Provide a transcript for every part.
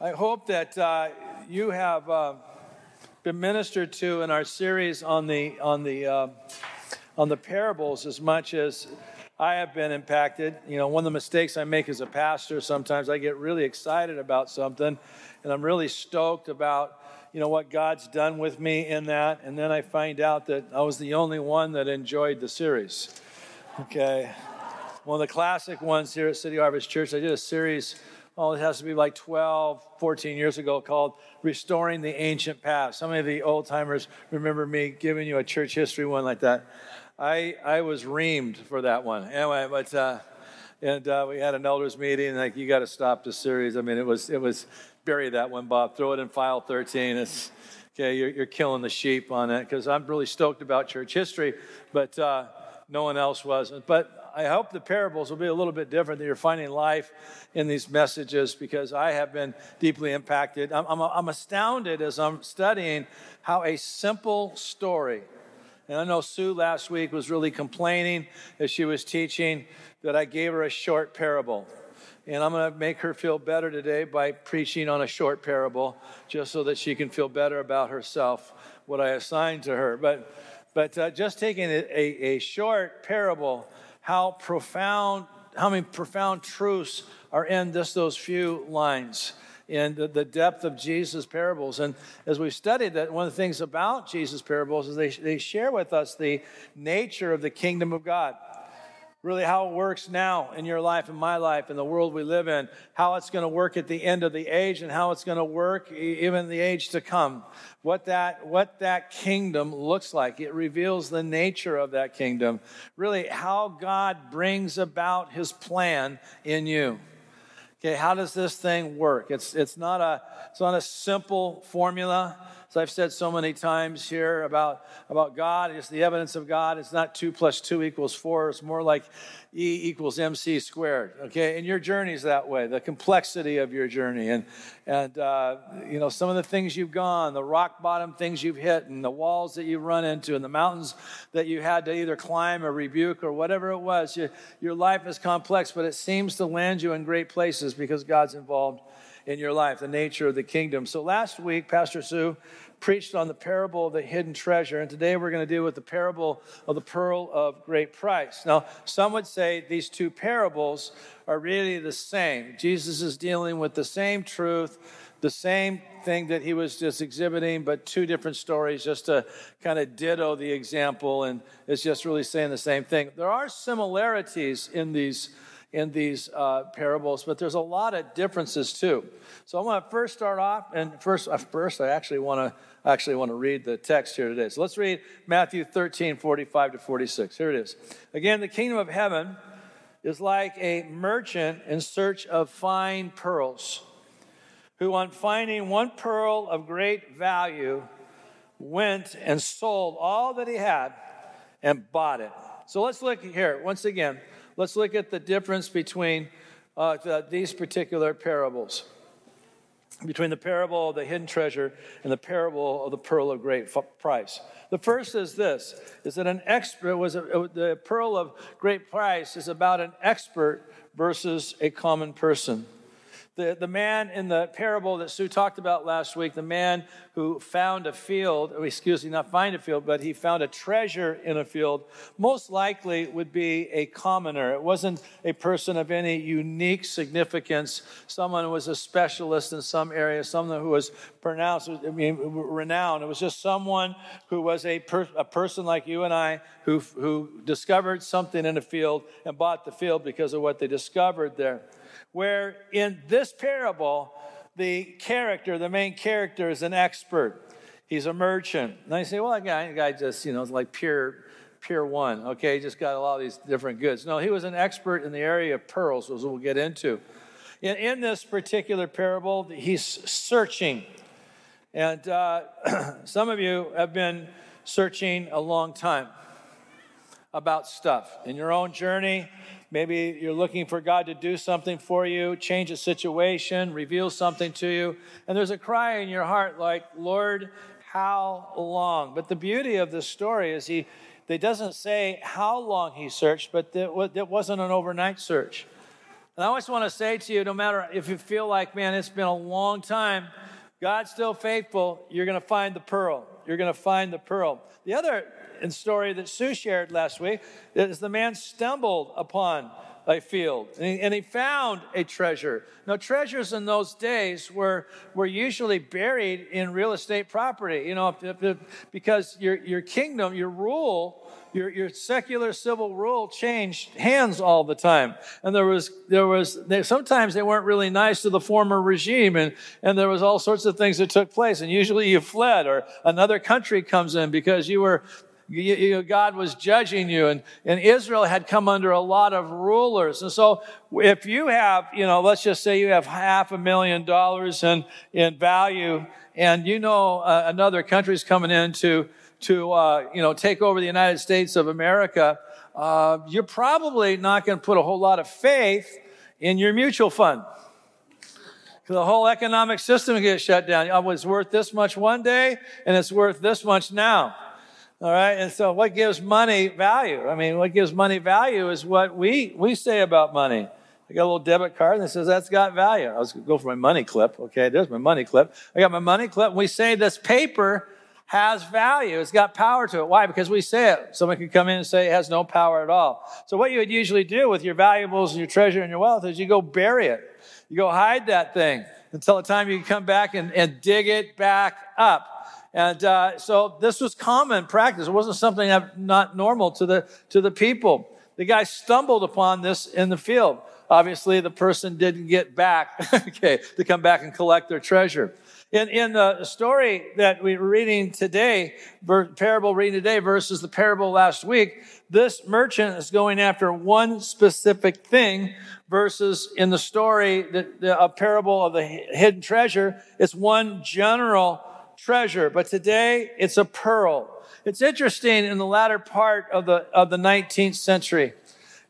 I hope that uh, you have uh, been ministered to in our series on the on the uh, on the parables as much as I have been impacted. You know, one of the mistakes I make as a pastor sometimes I get really excited about something, and I'm really stoked about you know what God's done with me in that, and then I find out that I was the only one that enjoyed the series. Okay, one of the classic ones here at City Harvest Church. I did a series oh, it has to be like 12, 14 years ago called Restoring the Ancient Past. Some of the old timers remember me giving you a church history one like that. I, I was reamed for that one. Anyway, but, uh, and uh, we had an elders meeting, like, you got to stop the series. I mean, it was, it was, bury that one, Bob. Throw it in file 13. It's, okay, you're, you're killing the sheep on it because I'm really stoked about church history, but uh, no one else was. But I hope the parables will be a little bit different, that you're finding life in these messages because I have been deeply impacted. I'm, I'm, I'm astounded as I'm studying how a simple story, and I know Sue last week was really complaining as she was teaching that I gave her a short parable. And I'm going to make her feel better today by preaching on a short parable, just so that she can feel better about herself, what I assigned to her. But, but uh, just taking a, a, a short parable how profound, how many profound truths are in just those few lines in the, the depth of Jesus' parables. And as we've studied that, one of the things about Jesus' parables is they, they share with us the nature of the kingdom of God really how it works now in your life in my life in the world we live in, how it's going to work at the end of the age and how it's going to work even the age to come. What that, what that kingdom looks like. It reveals the nature of that kingdom. Really, how God brings about his plan in you. Okay, how does this thing work? It's, it's, not a, it's not a simple formula. As I've said so many times here about, about God, it's the evidence of God. It's not 2 plus 2 equals 4. It's more like E equals MC squared. Okay, and your journey's that way, the complexity of your journey. And, and uh, you know, some of the things you've gone, the rock bottom things you've hit, and the walls that you've run into, and the mountains that you had to either climb or rebuke or whatever it was. You, your life is complex, but it seems to land you in great places because God's involved in your life, the nature of the kingdom. So last week, Pastor Sue preached on the parable of the hidden treasure, and today we're going to deal with the parable of the pearl of great price. Now, some would say these two parables are really the same. Jesus is dealing with the same truth, the same thing that he was just exhibiting, but two different stories just to kind of ditto the example, and it's just really saying the same thing. There are similarities in these in these uh, parables, but there's a lot of differences too. So I'm going to first start off, and first, uh, first I actually want to actually want to read the text here today. So let's read Matthew 13, 45 to 46. Here it is. Again, the kingdom of heaven is like a merchant in search of fine pearls, who, on finding one pearl of great value, went and sold all that he had and bought it. So let's look here once again let's look at the difference between uh, the, these particular parables between the parable of the hidden treasure and the parable of the pearl of great price. The first is this: is that an expert was a, the pearl of great price is about an expert versus a common person. The, the man in the parable that Sue talked about last week, the man who found a field, or excuse me, not find a field, but he found a treasure in a field, most likely would be a commoner. It wasn't a person of any unique significance. Someone who was a specialist in some area, someone who was pronounced, I mean, renowned. It was just someone who was a, per, a person like you and I who, who discovered something in a field and bought the field because of what they discovered there where in this parable, the character, the main character, is an expert. He's a merchant. And I say, well, that guy, that guy just, you know, like pure, pure one. Okay, he just got a lot of these different goods. No, he was an expert in the area of pearls, as we'll get into. In, in this particular parable, he's searching. And uh, some of you have been searching a long time about stuff. In your own journey, Maybe you're looking for God to do something for you, change a situation, reveal something to you. And there's a cry in your heart like, Lord, how long? But the beauty of this story is he, it doesn't say how long he searched, but it wasn't an overnight search. And I always want to say to you no matter if you feel like, man, it's been a long time, God's still faithful, you're going to find the pearl. You're going to find the pearl. The other story that Sue shared last week is the man stumbled upon a field and he, and he, found a treasure. Now, treasures in those days were, were usually buried in real estate property, you know, if, if, if, because your, your kingdom, your rule, your, your secular civil rule changed hands all the time. And there was, there was, they, sometimes they weren't really nice to the former regime and, and there was all sorts of things that took place. And usually you fled or another country comes in because you were you, you, God was judging you, and, and Israel had come under a lot of rulers. And so, if you have, you know, let's just say you have half a million dollars in, in value, and you know uh, another country's coming in to, to uh, you know, take over the United States of America, uh, you're probably not going to put a whole lot of faith in your mutual fund. The whole economic system gets shut down. It was worth this much one day, and it's worth this much now. All right. And so what gives money value? I mean, what gives money value is what we, we say about money. I got a little debit card that says that's got value. I was going to go for my money clip. Okay. There's my money clip. I got my money clip. We say this paper has value. It's got power to it. Why? Because we say it. Someone could come in and say it has no power at all. So what you would usually do with your valuables and your treasure and your wealth is you go bury it. You go hide that thing until the time you come back and, and dig it back up. And uh, so this was common practice. It wasn't something not normal to the, to the people. The guy stumbled upon this in the field. Obviously, the person didn't get back, okay, to come back and collect their treasure. In, in the story that we're reading today, parable reading today versus the parable last week, this merchant is going after one specific thing versus in the story, the, the a parable of the hidden treasure, it's one general treasure, but today it's a pearl. It's interesting in the latter part of the, of the 19th century.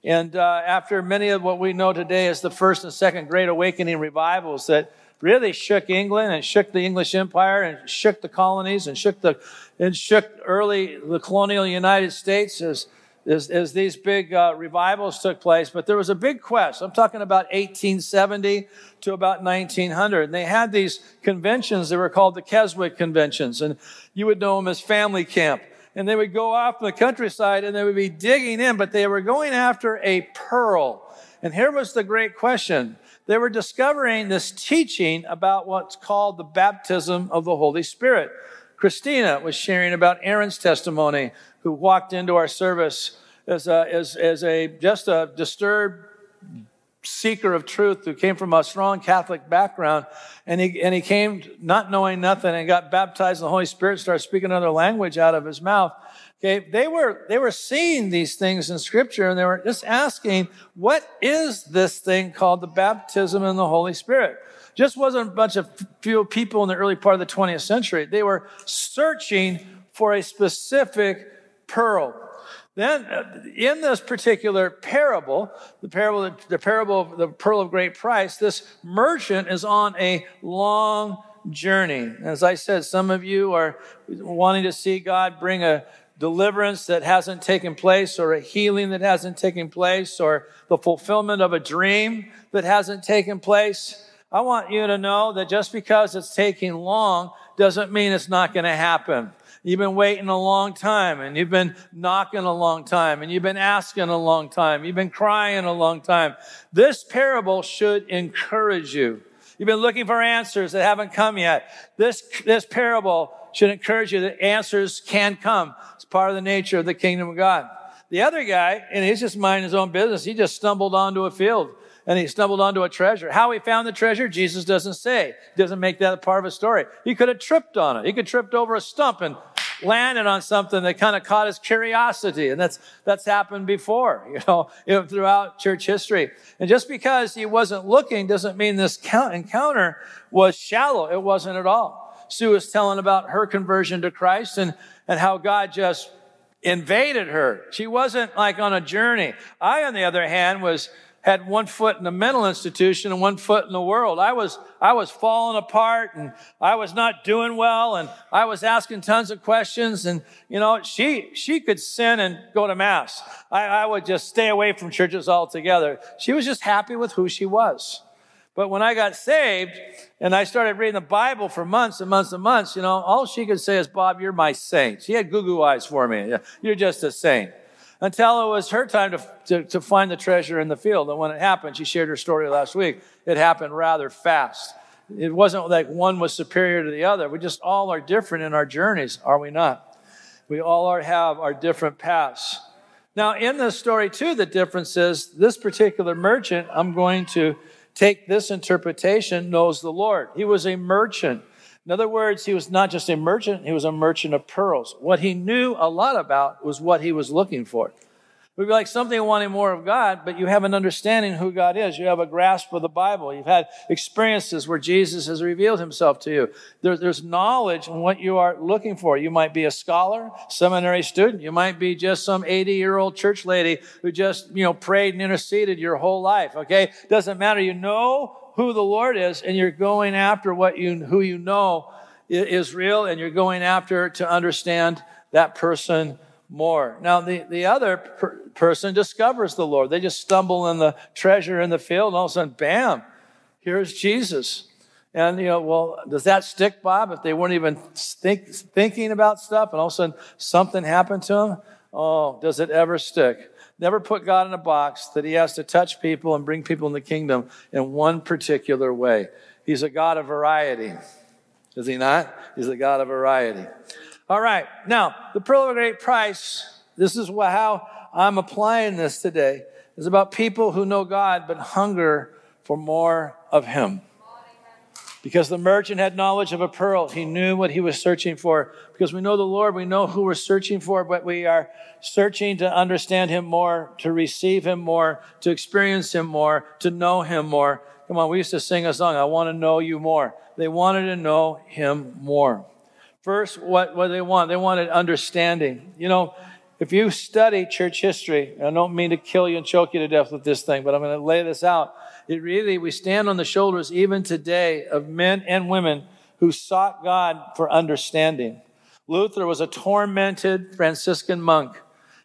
And uh, after many of what we know today as the first and second Great Awakening revivals that really shook England and shook the English Empire and shook the colonies and shook the and shook early the colonial United States as as, as these big uh, revivals took place. But there was a big quest. I'm talking about 1870 to about 1900. And they had these conventions that were called the Keswick Conventions. And you would know them as family camp. And they would go off in the countryside and they would be digging in, but they were going after a pearl. And here was the great question. They were discovering this teaching about what's called the baptism of the Holy Spirit. Christina was sharing about Aaron's testimony who walked into our service as a, as, as a just a disturbed seeker of truth who came from a strong Catholic background. And he, and he came not knowing nothing and got baptized in the Holy Spirit, started speaking another language out of his mouth. Okay, they were, they were seeing these things in scripture and they were just asking, what is this thing called the baptism in the Holy Spirit? Just wasn't a bunch of few people in the early part of the 20th century. They were searching for a specific pearl. Then, uh, in this particular parable, the parable, the parable of the pearl of great price, this merchant is on a long journey. As I said, some of you are wanting to see God bring a deliverance that hasn't taken place, or a healing that hasn't taken place, or the fulfillment of a dream that hasn't taken place. I want you to know that just because it's taking long doesn't mean it's not going to happen. You've been waiting a long time and you've been knocking a long time and you've been asking a long time. You've been crying a long time. This parable should encourage you. You've been looking for answers that haven't come yet. This, this parable should encourage you that answers can come. It's part of the nature of the kingdom of God. The other guy, and he's just minding his own business, he just stumbled onto a field and he stumbled onto a treasure. How he found the treasure, Jesus doesn't say. He doesn't make that part of a story. He could have tripped on it. He could have tripped over a stump and landed on something that kind of caught his curiosity. And that's, that's happened before, you know, throughout church history. And just because he wasn't looking doesn't mean this encounter was shallow. It wasn't at all. Sue was telling about her conversion to Christ and, and how God just invaded her. She wasn't like on a journey. I, on the other hand, was had one foot in a mental institution and one foot in the world. I was, I was falling apart and I was not doing well and I was asking tons of questions and, you know, she, she could sin and go to mass. I, I would just stay away from churches altogether. She was just happy with who she was. But when I got saved and I started reading the Bible for months and months and months, you know, all she could say is, Bob, you're my saint. She had goo goo eyes for me. You're just a saint until it was her time to, to, to, find the treasure in the field. And when it happened, she shared her story last week, it happened rather fast. It wasn't like one was superior to the other. We just all are different in our journeys, are we not? We all are, have our different paths. Now, in this story, too, the difference is this particular merchant, I'm going to take this interpretation, knows the Lord. He was a merchant. In other words, he was not just a merchant, he was a merchant of pearls. What he knew a lot about was what he was looking for. Would be like something wanting more of God, but you have an understanding who God is. You have a grasp of the Bible. You've had experiences where Jesus has revealed himself to you. There, there's knowledge in what you are looking for. You might be a scholar, seminary student. You might be just some 80 year old church lady who just, you know, prayed and interceded your whole life. Okay. Doesn't matter. You know who the Lord is and you're going after what you, who you know is real and you're going after to understand that person more. Now, the, the other per- person discovers the Lord. They just stumble in the treasure in the field and all of a sudden, bam, here's Jesus. And, you know, well, does that stick, Bob, if they weren't even think, thinking about stuff and all of a sudden something happened to them? Oh, does it ever stick? Never put God in a box that he has to touch people and bring people in the kingdom in one particular way. He's a God of variety. Is he not? He's a God of variety. All right. Now, the pearl of great price, this is how I'm applying this today, is about people who know God but hunger for more of him. Because the merchant had knowledge of a pearl. He knew what he was searching for. Because we know the Lord, we know who we're searching for, but we are searching to understand him more, to receive him more, to experience him more, to know him more. Come on, we used to sing a song, I want to know you more. They wanted to know him more. First, what, what they want? They wanted understanding. You know, if you study church history, I don't mean to kill you and choke you to death with this thing, but I'm going to lay this out. It really, we stand on the shoulders even today of men and women who sought God for understanding. Luther was a tormented Franciscan monk.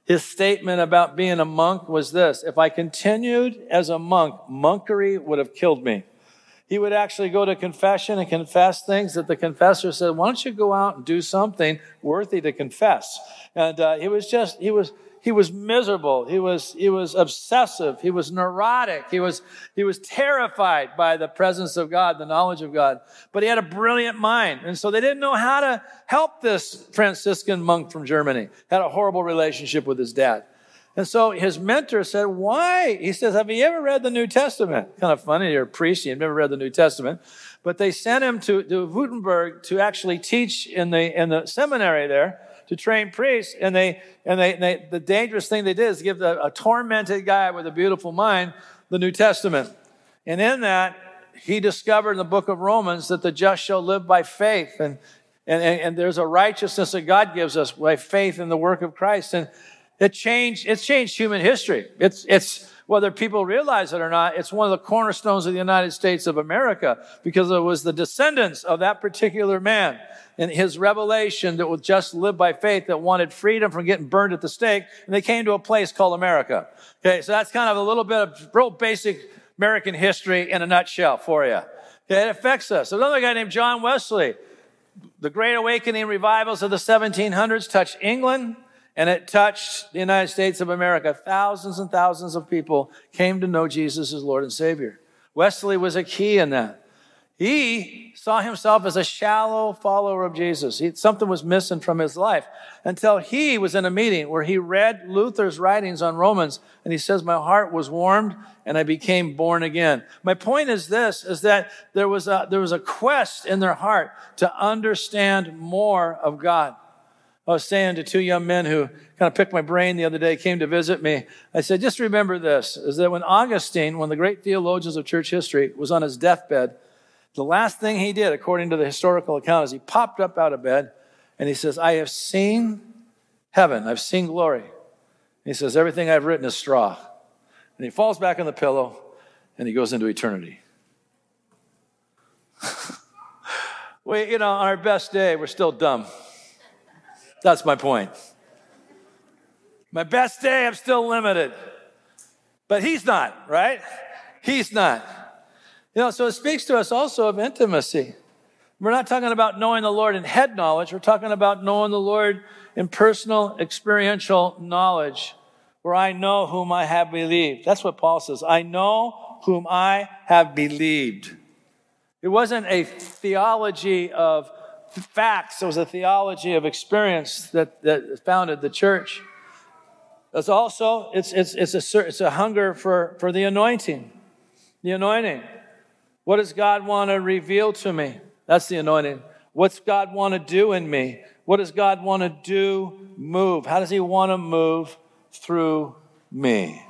His statement about being a monk was this If I continued as a monk, monkery would have killed me. He would actually go to confession and confess things that the confessor said, Why don't you go out and do something worthy to confess? And uh, he was just, he was, he was miserable. He was, he was obsessive. He was neurotic. He was, he was terrified by the presence of God, the knowledge of God. But he had a brilliant mind. And so they didn't know how to help this Franciscan monk from Germany. Had a horrible relationship with his dad. And so his mentor said, Why? He says, Have you ever read the New Testament? Kind of funny, you're a priest, you've never read the New Testament. But they sent him to, to Wittenberg to actually teach in the, in the seminary there to train priests, and they and they, they the dangerous thing they did is give the, a tormented guy with a beautiful mind the New Testament, and in that he discovered in the book of Romans that the just shall live by faith, and and, and, and there's a righteousness that God gives us by faith in the work of Christ, and it changed it's changed human history. It's it's whether people realize it or not, it's one of the cornerstones of the United States of America because it was the descendants of that particular man and his revelation that would just live by faith that wanted freedom from getting burned at the stake. And they came to a place called America. Okay, so that's kind of a little bit of real basic American history in a nutshell for you. Okay, it affects us. Another guy named John Wesley. The Great Awakening revivals of the 1700s touched England, and it touched the United States of America. Thousands and thousands of people came to know Jesus as Lord and Savior. Wesley was a key in that. He saw himself as a shallow follower of Jesus. He, something was missing from his life until he was in a meeting where he read Luther's writings on Romans and he says, my heart was warmed and I became born again. My point is this, is that there was a, there was a quest in their heart to understand more of God. I was saying to two young men who kind of picked my brain the other day, came to visit me. I said, just remember this, is that when Augustine, one of the great theologians of church history, was on his deathbed, the last thing he did, according to the historical account, is he popped up out of bed and he says, I have seen heaven, I've seen glory. He says, everything I've written is straw. and he falls back on the pillow and he goes into eternity. we, you know, on our best day, we're still dumb. That's my point. My best day, I'm still limited. But he's not, right? He's not. You know, so it speaks to us also of intimacy. We're not talking about knowing the Lord in head knowledge. We're talking about knowing the Lord in personal, experiential knowledge, where I know whom I have believed. That's what Paul says. I know whom I have believed. It wasn't a theology of facts, it was a theology of experience that, that founded the church. It's also, it's, it's, it's, a, it's a hunger for, for the anointing. The anointing. What does God want to reveal to me? That's the anointing. What's God want to do in me? What does God want to do, move? How does He want to move through me?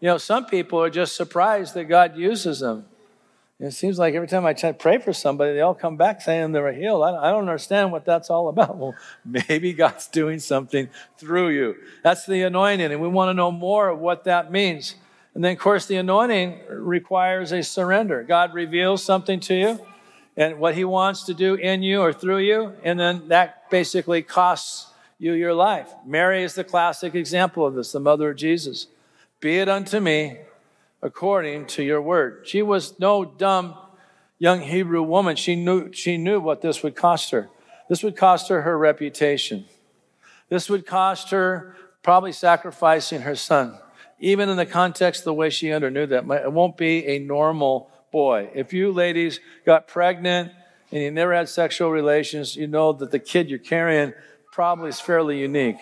You know, some people are just surprised that God uses them. It seems like every time I pray for somebody, they all come back saying they were healed. I don't understand what that's all about. Well, maybe God's doing something through you. That's the anointing, and we want to know more of what that means. And then, of course, the anointing requires a surrender. God reveals something to you and what He wants to do in you or through you, and then that basically costs you your life. Mary is the classic example of this, the mother of Jesus. Be it unto me according to your word. She was no dumb young Hebrew woman. She knew, she knew what this would cost her. This would cost her her reputation. This would cost her probably sacrificing her son. Even in the context of the way she understood that, it won't be a normal boy. If you ladies got pregnant and you never had sexual relations, you know that the kid you're carrying probably is fairly unique.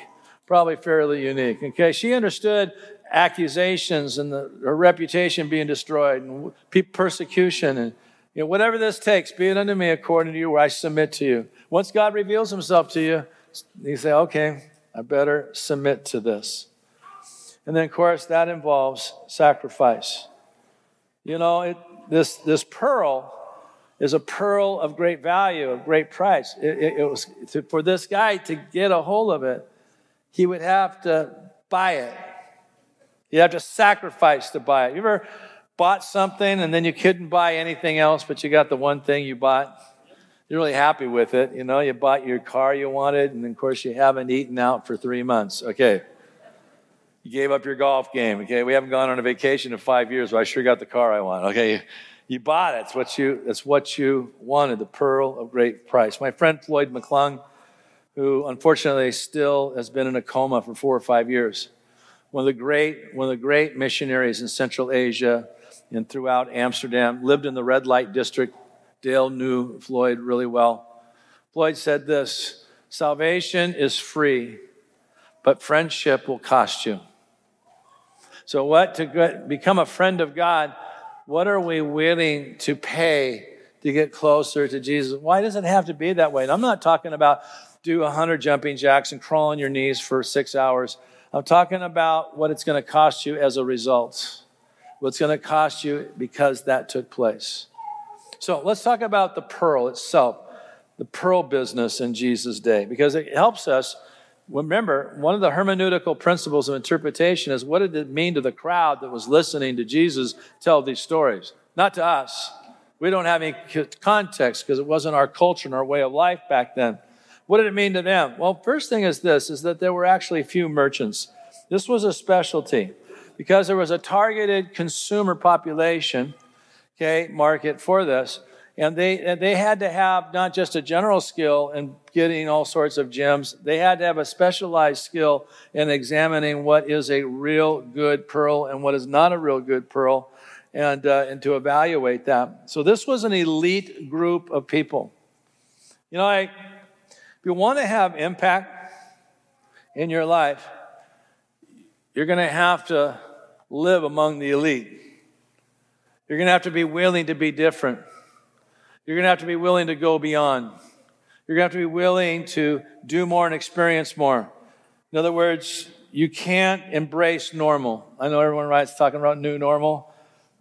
Probably fairly unique. Okay, she understood accusations and the, her reputation being destroyed and persecution and you know, whatever this takes, be it unto me according to you, where I submit to you. Once God reveals himself to you, you say, okay, I better submit to this. And then, of course, that involves sacrifice. You know, it, this, this pearl is a pearl of great value, of great price. It, it, it was to, for this guy to get a hold of it, he would have to buy it. You have to sacrifice to buy it. You ever bought something and then you couldn't buy anything else, but you got the one thing you bought? You're really happy with it. You know, you bought your car you wanted, and of course, you haven't eaten out for three months. Okay. You gave up your golf game. Okay. We haven't gone on a vacation in five years, but I sure got the car I want. Okay. You bought it. It's what you, it's what you wanted, the pearl of great price. My friend Floyd McClung, who unfortunately still has been in a coma for four or five years, one of the great, one of the great missionaries in Central Asia and throughout Amsterdam, lived in the red light district. Dale knew Floyd really well. Floyd said this Salvation is free, but friendship will cost you. So, what to get, become a friend of God, what are we willing to pay to get closer to Jesus? Why does it have to be that way? And I'm not talking about do 100 jumping jacks and crawl on your knees for six hours. I'm talking about what it's going to cost you as a result. What's going to cost you because that took place. So let's talk about the pearl itself, the pearl business in Jesus' day, because it helps us. Remember, one of the hermeneutical principles of interpretation is what did it mean to the crowd that was listening to Jesus tell these stories? Not to us. We don't have any context because it wasn't our culture and our way of life back then. What did it mean to them? Well, first thing is this, is that there were actually few merchants. This was a specialty because there was a targeted consumer population, okay, market for this. And they, and they had to have not just a general skill in getting all sorts of gems, they had to have a specialized skill in examining what is a real good pearl and what is not a real good pearl, and, uh, and to evaluate that. So this was an elite group of people. You know, I, if you want to have impact in your life, you're going to have to live among the elite. You're going to have to be willing to be different. You're going to have to be willing to go beyond. You're going to have to be willing to do more and experience more. In other words, you can't embrace normal. I know everyone writes talking about new normal.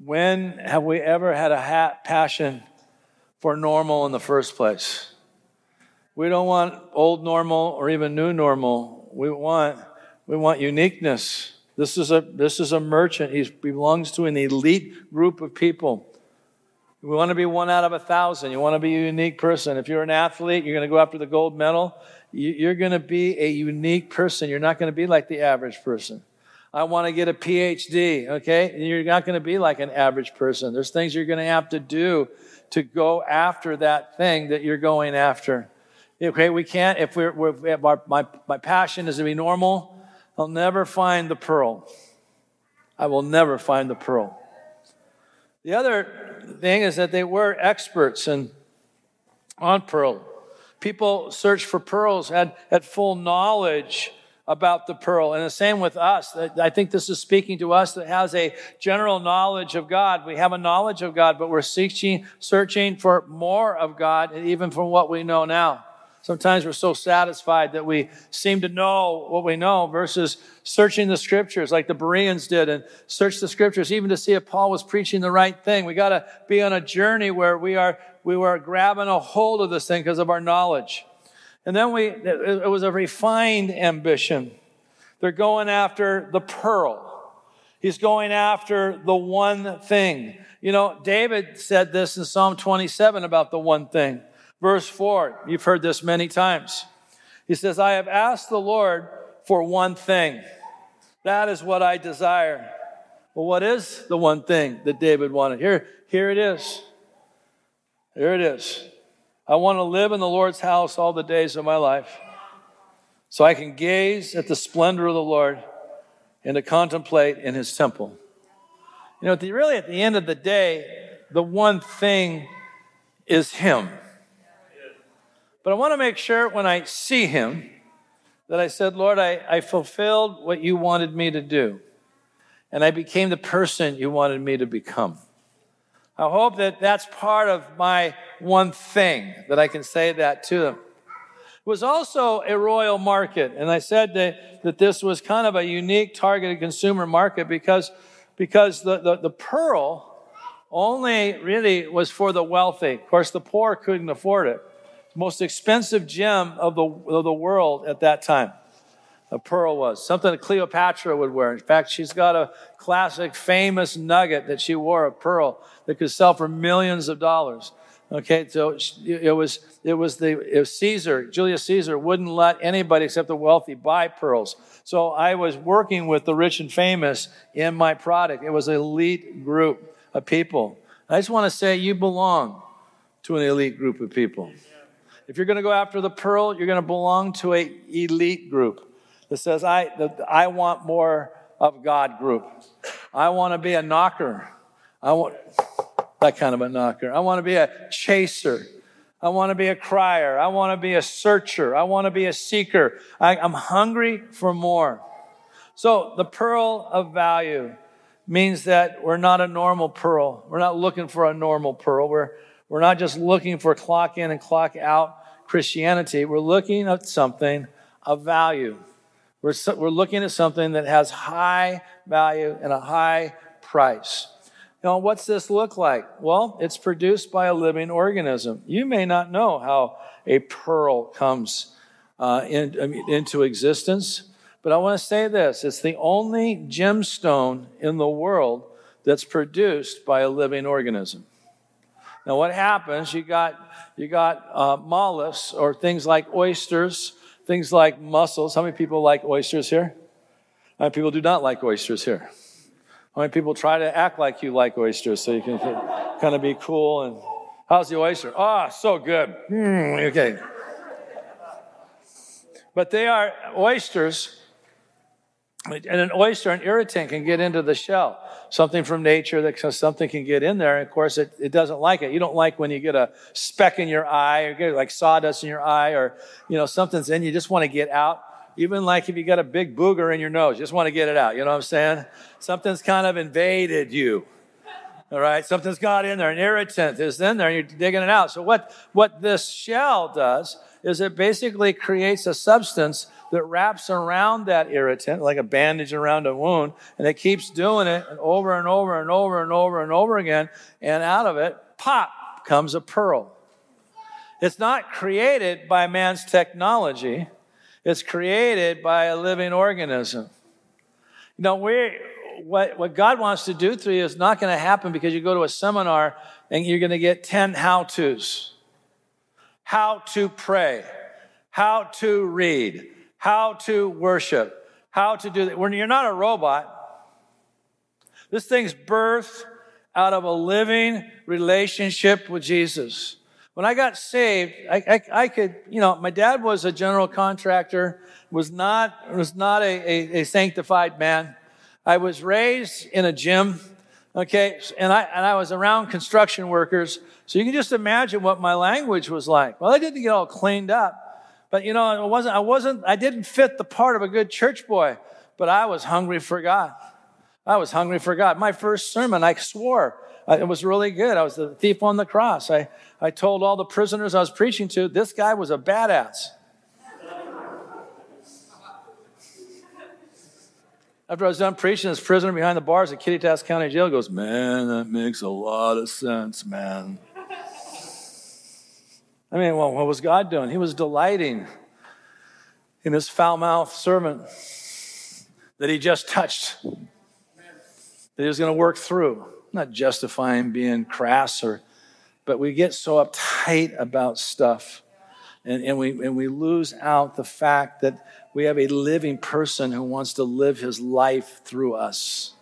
When have we ever had a passion for normal in the first place? We don't want old normal or even new normal. We want, we want uniqueness. This is a, this is a merchant. He belongs to an elite group of people. We want to be one out of a thousand. You want to be a unique person. If you're an athlete, you're going to go after the gold medal. You're going to be a unique person. You're not going to be like the average person. I want to get a PhD, okay? You're not going to be like an average person. There's things you're going to have to do to go after that thing that you're going after. Okay, we can't, if we're, we're our, my, my passion is to be normal, I'll never find the pearl. I will never find the pearl. The other thing is that they were experts in, on pearl. People searched for pearls, had, had full knowledge about the pearl. And the same with us. I think this is speaking to us that has a general knowledge of God. We have a knowledge of God, but we're seeking, searching for more of God, and even from what we know now. Sometimes we're so satisfied that we seem to know what we know versus searching the scriptures like the Bereans did and search the scriptures even to see if Paul was preaching the right thing. We got to be on a journey where we are, we were grabbing a hold of this thing because of our knowledge. And then we, it was a refined ambition. They're going after the pearl. He's going after the one thing. You know, David said this in Psalm 27 about the one thing. Verse 4, you've heard this many times. He says, I have asked the Lord for one thing. That is what I desire. Well, what is the one thing that David wanted? Here, here it is. Here it is. I want to live in the Lord's house all the days of my life so I can gaze at the splendor of the Lord and to contemplate in his temple. You know, really at the end of the day, the one thing is him. But I want to make sure when I see him that I said, Lord, I, I fulfilled what you wanted me to do. And I became the person you wanted me to become. I hope that that's part of my one thing, that I can say that to them. It was also a royal market. And I said that, that this was kind of a unique targeted consumer market because, because the, the, the pearl only really was for the wealthy. Of course, the poor couldn't afford it. Most expensive gem of the, of the world at that time a pearl was, something that Cleopatra would wear. In fact, she's got a classic famous nugget that she wore, a pearl that could sell for millions of dollars. Okay, so it was it was the it was Caesar, Julius Caesar wouldn't let anybody except the wealthy buy pearls. So I was working with the rich and famous in my product. It was an elite group of people. I just want to say you belong to an elite group of people. If you're going to go after the pearl, you're going to belong to a elite group that says, I, the, I want more of God group. I want to be a knocker. I want that kind of a knocker. I want to be a chaser. I want to be a crier. I want to be a searcher. I want to be a seeker. I, I'm hungry for more. So the pearl of value means that we're not a normal pearl. We're not looking for a normal pearl. We're, we're not just looking for clock in and clock out Christianity. We're looking at something of value. We're, we're looking at something that has high value and a high price. Now, what's this look like? Well, it's produced by a living organism. You may not know how a pearl comes uh, in, into existence, but I want to say this it's the only gemstone in the world that's produced by a living organism. Now, what happens? You got, you got uh, mollusks or things like oysters things like mussels. How many people like oysters here? How many people do not like oysters here? How many people try to act like you like oysters so you can kind of be cool and how's the oyster? Ah, oh, so good. Mm, okay. But they are oysters and an oyster, an irritant can get into the shell. Something from nature that something can get in there. And of course, it, it doesn't like it. You don't like when you get a speck in your eye or get like sawdust in your eye or, you know, something's in. You just want to get out. Even like if you got a big booger in your nose, you just want to get it out. You know what I'm saying? Something's kind of invaded you. All right. Something's got in there. An irritant is in there and you're digging it out. So what, what this shell does is it basically creates a substance that wraps around that irritant like a bandage around a wound, and it keeps doing it over and over and over and over and over again, and out of it, pop, comes a pearl. It's not created by man's technology, it's created by a living organism. You know, we what, what God wants to do through you is not going to happen because you go to a seminar and you're going to get 10 how to's. How to pray, how to read, how to worship, how to do that. When you're not a robot, this thing's birthed out of a living relationship with Jesus. When I got saved, I, I, I, could, you know, my dad was a general contractor, was not, was not a, a, a sanctified man. I was raised in a gym, okay, and I, and I was around construction workers. So you can just imagine what my language was like. Well, I didn't get all cleaned up. But you know, it wasn't, I wasn't, I didn't fit the part of a good church boy, but I was hungry for God. I was hungry for God. My first sermon, I swore. It was really good. I was the thief on the cross. I, I told all the prisoners I was preaching to, this guy was a badass. After I was done preaching, this prisoner behind the bars at Kittitas County Jail goes, Man, that makes a lot of sense, man. I mean, well, what was God doing? He was delighting in his foul mouthed servant that he just touched, that he was going to work through. not justifying being crass or, but we get so uptight about stuff. And, and, we, and we lose out the fact that we have a living person who wants to live his life through us.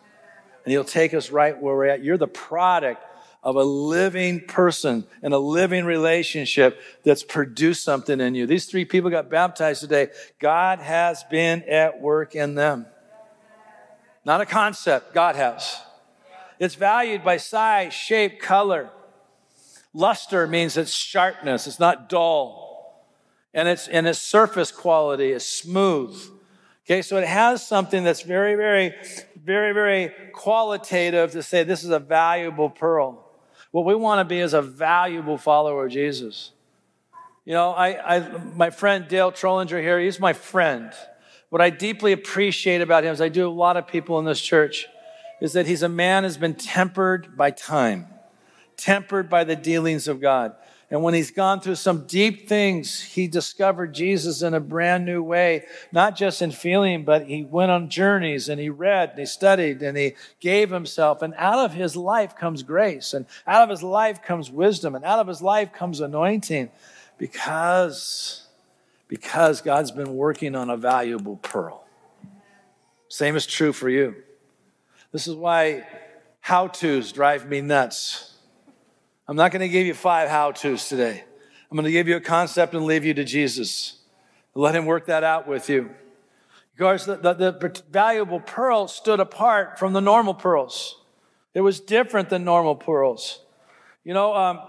And he'll take us right where we're at. You're the product of a living person and a living relationship that's produced something in you. These three people got baptized today. God has been at work in them. Not a concept, God has. It's valued by size, shape, color. Luster means it's sharpness, it's not dull and its and its surface quality is smooth. Okay, so it has something that's very, very, very, very qualitative to say this is a valuable pearl. What we want to be is a valuable follower of Jesus. You know, I, I my friend Dale Trollinger here, he's my friend. What I deeply appreciate about him, as I do a lot of people in this church, is that he's a man who's been tempered by time, tempered by the dealings of God. And when he's gone through some deep things, he discovered Jesus in a brand new way, not just in feeling, but he went on journeys and he read and he studied and he gave himself. And out of his life comes grace, and out of his life comes wisdom, and out of his life comes anointing because, because God's been working on a valuable pearl. Same is true for you. This is why how to's drive me nuts. I'm not going to give you five how to's today. I'm going to give you a concept and leave you to Jesus. Let him work that out with you. Because the, the, the valuable pearl stood apart from the normal pearls. It was different than normal pearls. You know, um,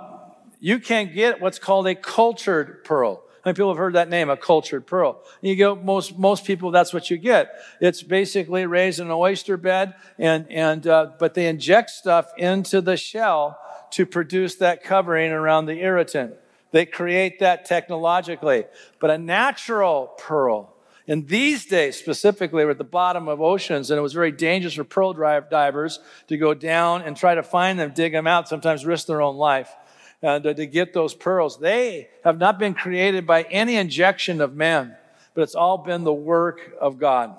you can't get what's called a cultured pearl. Many people have heard that name, a cultured pearl? You go, most, most people, that's what you get. It's basically raised in an oyster bed, and, and, uh, but they inject stuff into the shell to produce that covering around the irritant. They create that technologically. But a natural pearl, in these days specifically, we're at the bottom of oceans, and it was very dangerous for pearl divers to go down and try to find them, dig them out, sometimes risk their own life. And uh, to get those pearls. They have not been created by any injection of man, but it's all been the work of God.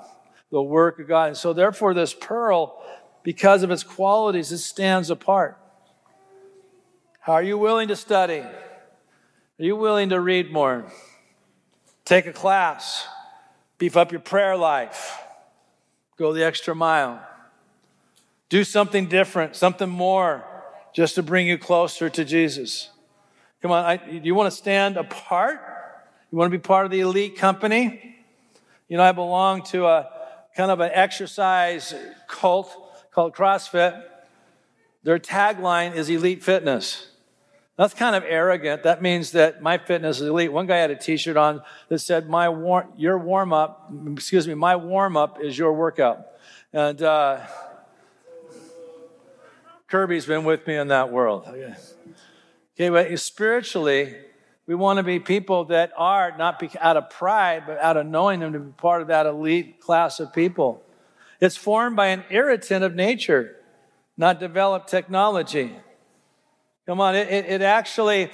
The work of God. And so, therefore, this pearl, because of its qualities, it stands apart. How Are you willing to study? Are you willing to read more? Take a class. Beef up your prayer life. Go the extra mile. Do something different, something more, just to bring you closer to Jesus. Come on, I, do you want to stand apart? You want to be part of the elite company? You know, I belong to a kind of an exercise cult called CrossFit. Their tagline is elite fitness. That's kind of arrogant. That means that my fitness is elite. One guy had a T-shirt on that said, "My war- your warm up, excuse me, my warm up is your workout." And uh, Kirby's been with me in that world. Oh, okay, okay but spiritually, we want to be people that are not out of pride, but out of knowing them to be part of that elite class of people. It's formed by an irritant of nature, not developed technology. Come on, it, it, it actually,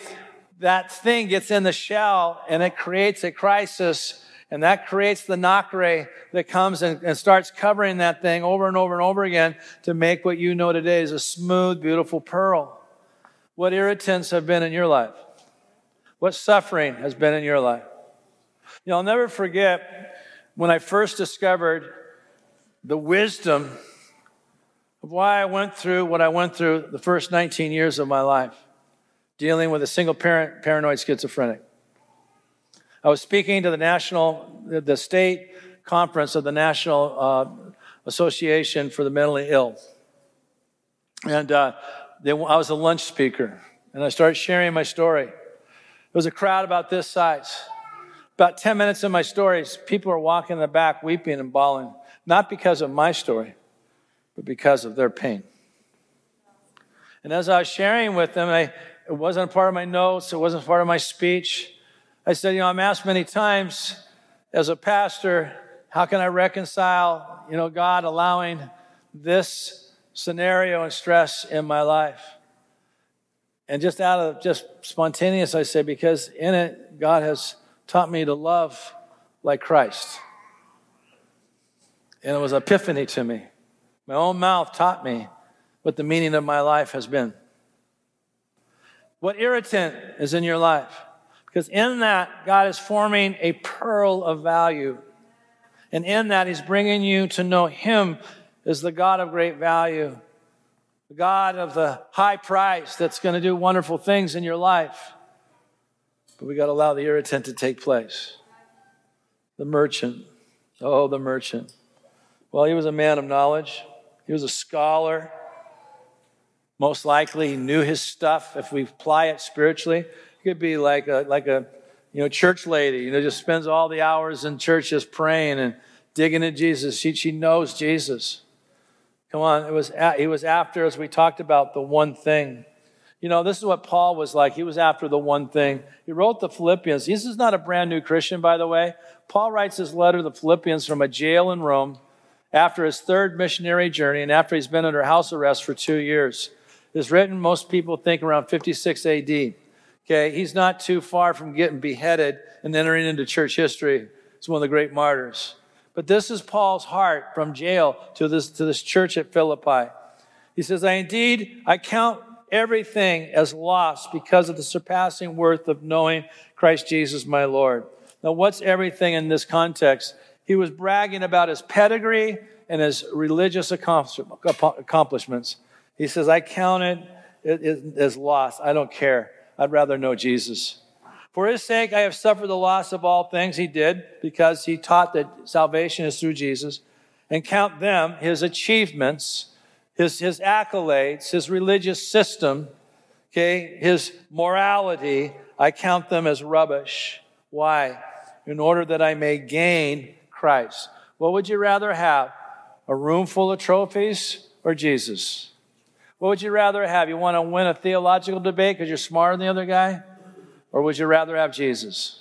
that thing gets in the shell and it creates a crisis And that creates the nacre that comes and, and, starts covering that thing over and over and over again to make what you know today is a smooth, beautiful pearl. What irritants have been in your life? What suffering has been in your life? You know, I'll never forget when I first discovered the wisdom of why I went through what I went through the first 19 years of my life, dealing with a single parent paranoid schizophrenic. I was speaking to the national, the state conference of the National uh, Association for the Mentally Ill. And uh, they, I was a lunch speaker, and I started sharing my story. There was a crowd about this size. About 10 minutes in my stories, people are walking in the back weeping and bawling, not because of my story, but because of their pain. And as I was sharing with them, I, it wasn't a part of my notes, it wasn't part of my speech. I said, You know, I'm asked many times as a pastor, how can I reconcile, you know, God allowing this scenario and stress in my life? And just out of just spontaneous, I say, because in it, God has taught me to love like Christ. And it was epiphany to me. My own mouth taught me what the meaning of my life has been. What irritant is in your life? Because in that, God is forming a pearl of value. And in that, He's bringing you to know Him as the God of great value, the God of the high price that's going to do wonderful things in your life. But we got to allow the irritant to take place. The merchant. Oh, the merchant. Well, he was a man of knowledge, he was a scholar. Most likely, he knew his stuff if we apply it spiritually could be like a, like a, you know, church lady, you know, just spends all the hours in church just praying and digging at Jesus. She, she knows Jesus. Come on, it was, it was after, as we talked about, the one thing. You know, this is what Paul was like. He was after the one thing. He wrote the Philippians. This is not a brand new Christian, by the way. Paul writes his letter to the Philippians from a jail in Rome after his third missionary journey and after he's been under house arrest for two years. It's written, most people think, around 56 AD. Okay, he's not too far from getting beheaded and entering into church history. He's one of the great martyrs. But this is Paul's heart from jail to this, to this church at Philippi. He says, I indeed, I count everything as lost because of the surpassing worth of knowing Christ Jesus my Lord. Now, what's everything in this context? He was bragging about his pedigree and his religious accomplishments. He says, I count it as lost. I don't care. I'd rather know Jesus. For his sake, I have suffered the loss of all things. He did because he taught that salvation is through Jesus and count them, his achievements, his, his accolades, his religious system, okay, his morality. I count them as rubbish. Why? In order that I may gain Christ. What would you rather have? A room full of trophies or Jesus? What would you rather have? You want to win a theological debate because you're smarter than the other guy? Or would you rather have Jesus?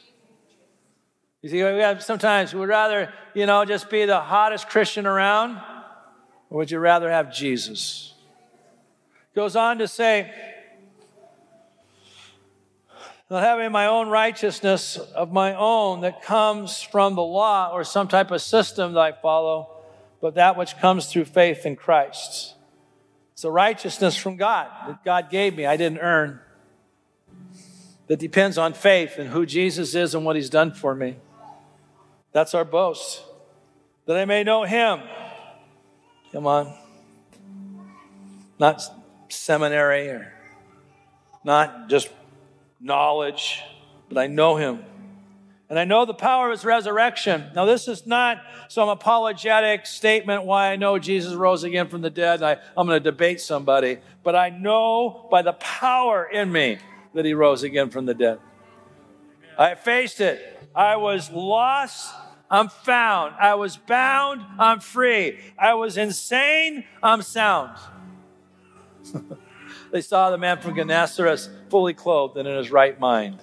You see, we have, sometimes we'd rather, you know, just be the hottest Christian around, or would you rather have Jesus? Goes on to say, not having my own righteousness of my own that comes from the law or some type of system that I follow, but that which comes through faith in Christ. It's a righteousness from God that God gave me, I didn't earn. That depends on faith and who Jesus is and what he's done for me. That's our boast. That I may know him. Come on. Not seminary or not just knowledge, but I know him. And I know the power of his resurrection. Now, this is not some apologetic statement why I know Jesus rose again from the dead. I, I'm going to debate somebody, but I know by the power in me that he rose again from the dead. I faced it. I was lost. I'm found. I was bound. I'm free. I was insane. I'm sound. they saw the man from Gennesaret fully clothed and in his right mind.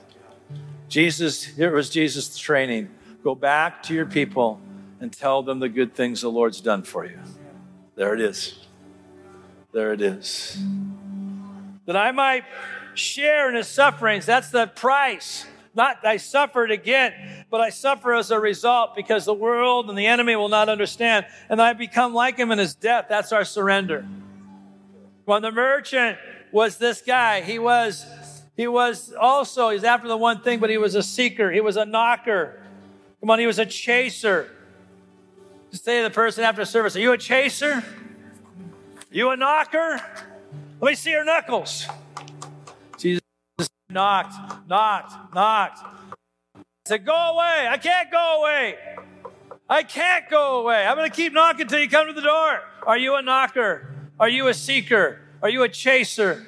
Jesus, here was Jesus' training. Go back to your people and tell them the good things the Lord's done for you. There it is. There it is. That I might share in his sufferings. That's the price. Not I suffer to get, but I suffer as a result because the world and the enemy will not understand. And I become like him in his death. That's our surrender. When the merchant was this guy, he was, he was also, he's after the one thing, but he was a seeker. He was a knocker. Come on, he was a chaser. Just say to the person after service, are you a chaser? You a knocker? Let me see your knuckles. Jesus knocked, knocked, knocked. Said, Go away. I can't go away. I can't go away. I'm going to keep knocking until you come to the door. Are you a knocker? Are you a seeker? Are you a chaser?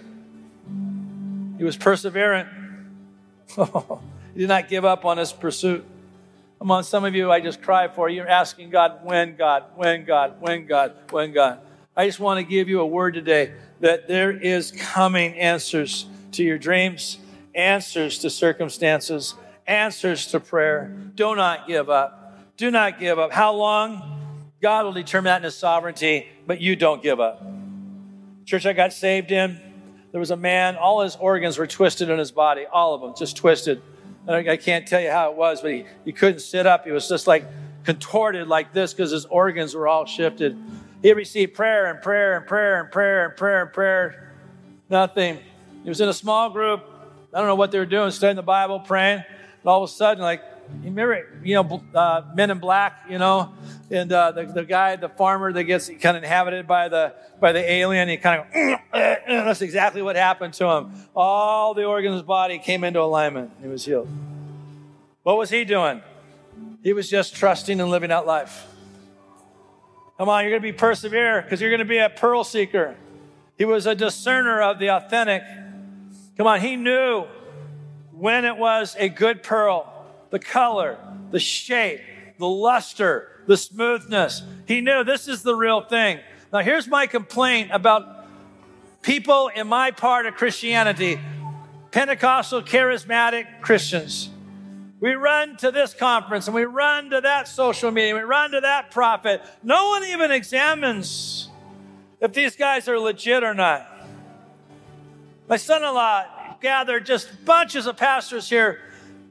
He was perseverant. he did not give up on his pursuit. On, some of you, I just cry for. You're asking God, when God, when God, when God, when God. I just want to give you a word today that there is coming answers to your dreams, answers to circumstances, answers to prayer. Do not give up. Do not give up. How long? God will determine that in His sovereignty, but you don't give up. Church I got saved in, there was a man, all his organs were twisted in his body, all of them, just twisted. I can't tell you how it was, but he, he couldn't sit up. He was just like contorted like this because his organs were all shifted. He received prayer and prayer and prayer and prayer and prayer and prayer. Nothing. He was in a small group. I don't know what they were doing, studying the Bible, praying. And all of a sudden, like, you remember, you know, uh, Men in Black, you know, and uh, the, the guy, the farmer that gets kind of inhabited by the by the alien, he kind of, that's exactly what happened to him. All the organs of his body came into alignment. He was healed. What was he doing? He was just trusting and living out life. Come on, you're going to be persevere because you're going to be a pearl seeker. He was a discerner of the authentic. Come on, he knew when it was a good pearl, the color, the shape, the luster, the smoothness. He knew this is the real thing. Now, here's my complaint about people in my part of Christianity Pentecostal charismatic Christians. We run to this conference and we run to that social media, we run to that prophet. No one even examines if these guys are legit or not. My son in law gathered just bunches of pastors here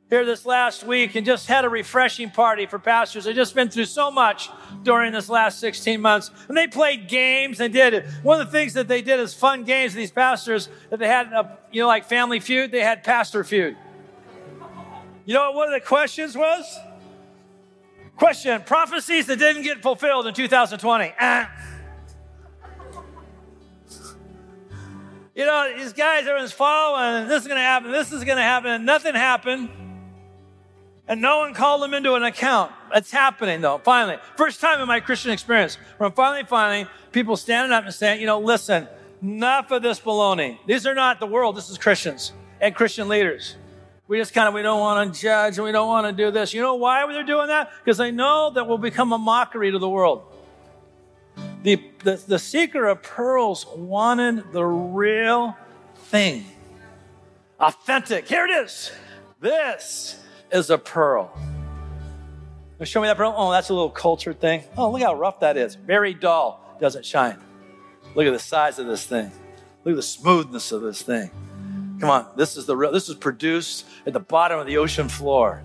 here this last week and just had a refreshing party for pastors. They've just been through so much during this last 16 months. And they played games and did it. One of the things that they did is fun games. These pastors that they had, a, you know, like Family Feud, they had Pastor Feud. You know what one of the questions was? Question prophecies that didn't get fulfilled in 2020. Ah. You know, these guys, everyone's following, this is going to happen, this is going to happen, and nothing happened. And no one called them into an account. It's happening though, finally. First time in my Christian experience where I'm finally people standing up and saying, you know, listen, enough of this baloney. These are not the world, this is Christians and Christian leaders. We just kind of, we don't want to judge and we don't want to do this. You know why they're doing that? Because they know that will become a mockery to the world. The, the, the seeker of pearls wanted the real thing. Authentic. Here it is. This is a pearl. Show me that pearl. Oh, that's a little cultured thing. Oh, look how rough that is. Very dull. Doesn't shine. Look at the size of this thing. Look at the smoothness of this thing. Come on, this is the real, this is produced at the bottom of the ocean floor.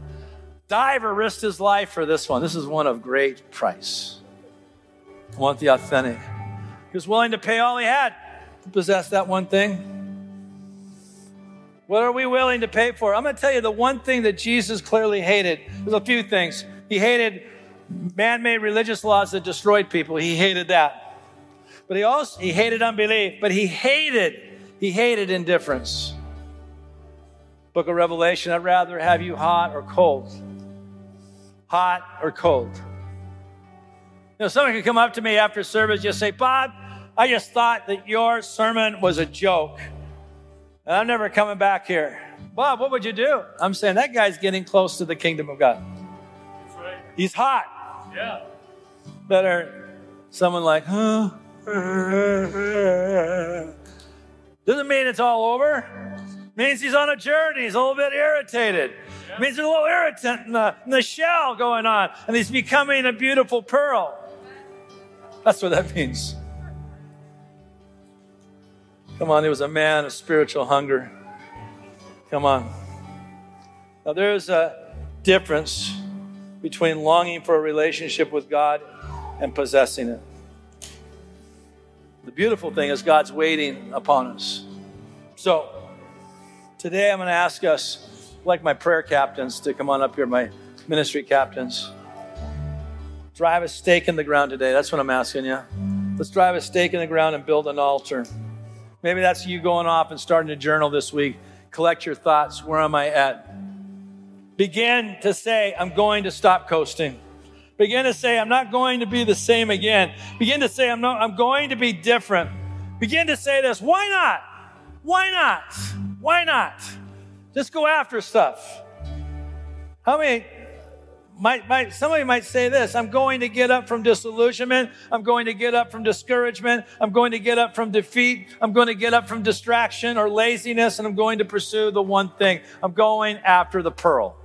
Diver risked his life for this one. This is one of great price. I want the authentic. He was willing to pay all he had to possess that one thing. What are we willing to pay for? I'm going to tell you the one thing that Jesus clearly hated. There's a few things. He hated man made religious laws that destroyed people. He hated that. But he also he hated unbelief, but he hated he hated indifference. Book of Revelation, I'd rather have you hot or cold. Hot or cold. You know, someone could come up to me after service, just say, Bob, I just thought that your sermon was a joke. And I'm never coming back here. Bob, what would you do? I'm saying that guy's getting close to the kingdom of God. That's right. He's hot. Yeah. Better someone like, huh? Doesn't mean it's all over means he's on a journey. He's a little bit irritated. Yeah. means there's a little irritant in the, in the shell going on, and he's becoming a beautiful pearl. That's what that means. Come on, he was a man of spiritual hunger. Come on. Now, there's a difference between longing for a relationship with God and possessing it. The beautiful thing is God's waiting upon us. So, today I'm going to ask us, like my prayer captains, to come on up here, my ministry captains. Drive a stake in the ground today. That's what I'm asking you. Let's drive a stake in the ground and build an altar. Maybe that's you going off and starting to journal this week. Collect your thoughts. Where am I at? Begin to say, I'm going to stop coasting. Begin to say, I'm not going to be the same again. Begin to say, I'm, not, I'm going to be different. Begin to say this. Why not? Why not? Why not? Just go after stuff. How many might, might, somebody might say this I'm going to get up from disillusionment. I'm going to get up from discouragement. I'm going to get up from defeat. I'm going to get up from distraction or laziness, and I'm going to pursue the one thing. I'm going after the pearl.